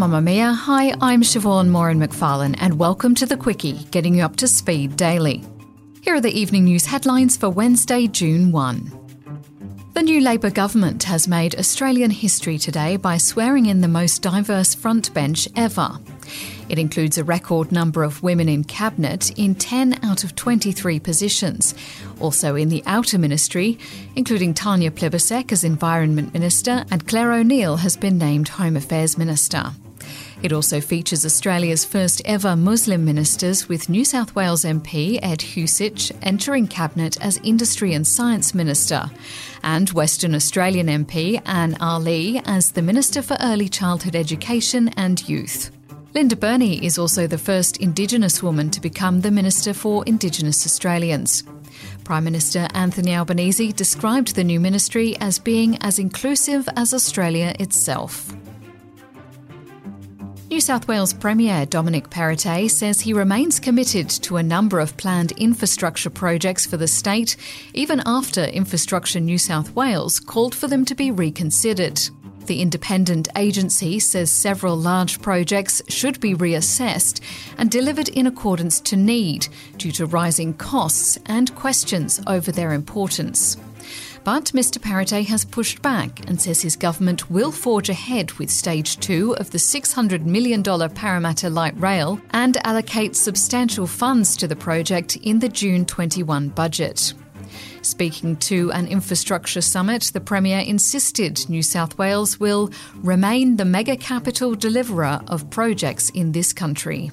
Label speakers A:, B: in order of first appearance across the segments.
A: From Mamamia, hi, I'm Siobhan Moran McFarlane, and welcome to the Quicky, getting you up to speed daily. Here are the evening news headlines for Wednesday, June 1. The new Labor government has made Australian history today by swearing in the most diverse front bench ever. It includes a record number of women in cabinet in 10 out of 23 positions. Also in the outer ministry, including Tanya Plibersek as Environment Minister and Clare O'Neill has been named Home Affairs Minister. It also features Australia's first ever Muslim ministers, with New South Wales MP Ed Husic entering Cabinet as Industry and Science Minister, and Western Australian MP Anne Aly as the Minister for Early Childhood Education and Youth. Linda Burney is also the first Indigenous woman to become the Minister for Indigenous Australians. Prime Minister Anthony Albanese described the new ministry as being as inclusive as Australia itself. New South Wales Premier Dominic Perrottet says he remains committed to a number of planned infrastructure projects for the state, even after Infrastructure New South Wales called for them to be reconsidered. The independent agency says several large projects should be reassessed and delivered in accordance to need due to rising costs and questions over their importance. But Mr. Perrottet has pushed back and says his government will forge ahead with stage two of the $600 million Parramatta Light Rail and allocate substantial funds to the project in the June 21 budget. Speaking to an infrastructure summit, the Premier insisted New South Wales will remain the mega capital deliverer of projects in this country.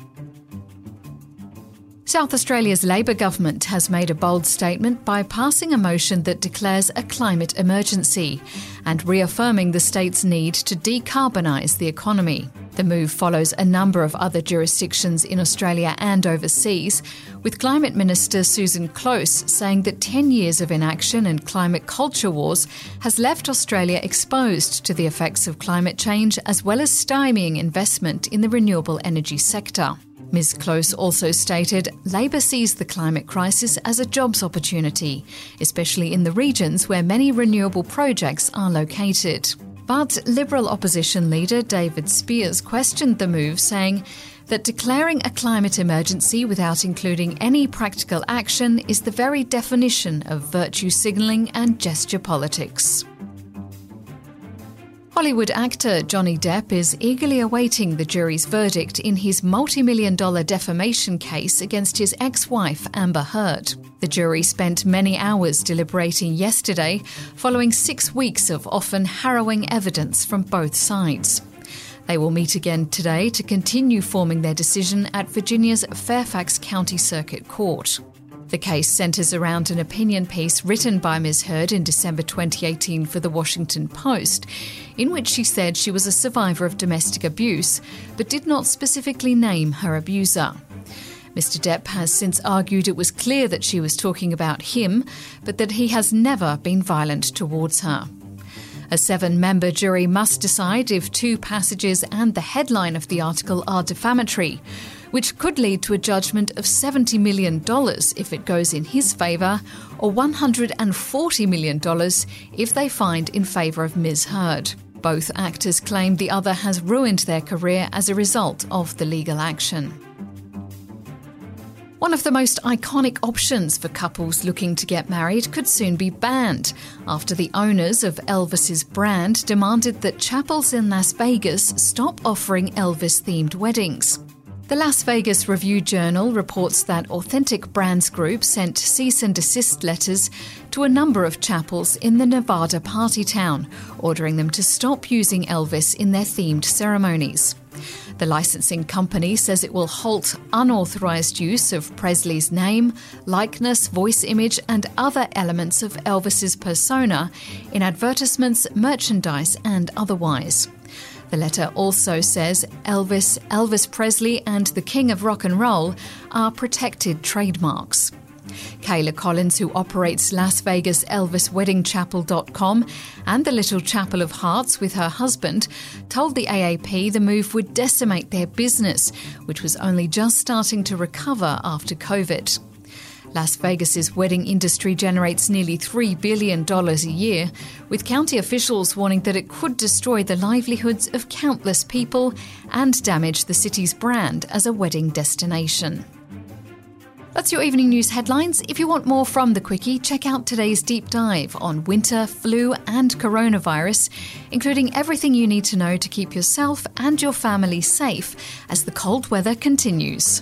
A: South Australia's Labor government has made a bold statement by passing a motion that declares a climate emergency and reaffirming the state's need to decarbonise the economy. The move follows a number of other jurisdictions in Australia and overseas, with Climate Minister Susan Close saying that 10 years of inaction and climate culture wars has left Australia exposed to the effects of climate change as well as stymieing investment in the renewable energy sector. Ms. Close also stated Labor sees the climate crisis as a jobs opportunity, especially in the regions where many renewable projects are located. But Liberal opposition leader David Speirs questioned the move, saying that declaring a climate emergency without including any practical action is the very definition of virtue signalling and gesture politics. Hollywood actor Johnny Depp is eagerly awaiting the jury's verdict in his multi million dollar defamation case against his ex wife, Amber Heard. The jury spent many hours deliberating yesterday, following six weeks of often harrowing evidence from both sides. They will meet again today to continue forming their decision at Virginia's Fairfax County Circuit Court. The case centres around an opinion piece written by Ms. Heard in December 2018 for The Washington Post, in which she said she was a survivor of domestic abuse, but did not specifically name her abuser. Mr. Depp has since argued it was clear that she was talking about him, but that he has never been violent towards her. A seven member jury must decide if two passages and the headline of the article are defamatory, which could lead to a judgment of $70 million if it goes in his favour, or $140 million if they find in favour of Ms. Heard. Both actors claim the other has ruined their career as a result of the legal action. One of the most iconic options for couples looking to get married could soon be banned after the owners of Elvis's brand demanded that chapels in Las Vegas stop offering Elvis themed weddings. The Las Vegas Review Journal reports that Authentic Brands Group sent cease and desist letters to a number of chapels in the Nevada party town, ordering them to stop using Elvis in their themed ceremonies. The licensing company says it will halt unauthorized use of Presley's name, likeness, voice image, and other elements of Elvis's persona in advertisements, merchandise, and otherwise. The letter also says Elvis, Elvis Presley, and the King of Rock and Roll are protected trademarks. Kayla Collins, who operates Las Vegas Elvis Wedding Chapel.com and the Little Chapel of Hearts with her husband, told the AAP the move would decimate their business, which was only just starting to recover after COVID. Las Vegas's wedding industry generates nearly $3 billion a year, with county officials warning that it could destroy the livelihoods of countless people and damage the city's brand as a wedding destination. That's your evening news headlines. If you want more from the Quicky, check out today's deep dive on winter, flu, and coronavirus, including everything you need to know to keep yourself and your family safe as the cold weather continues.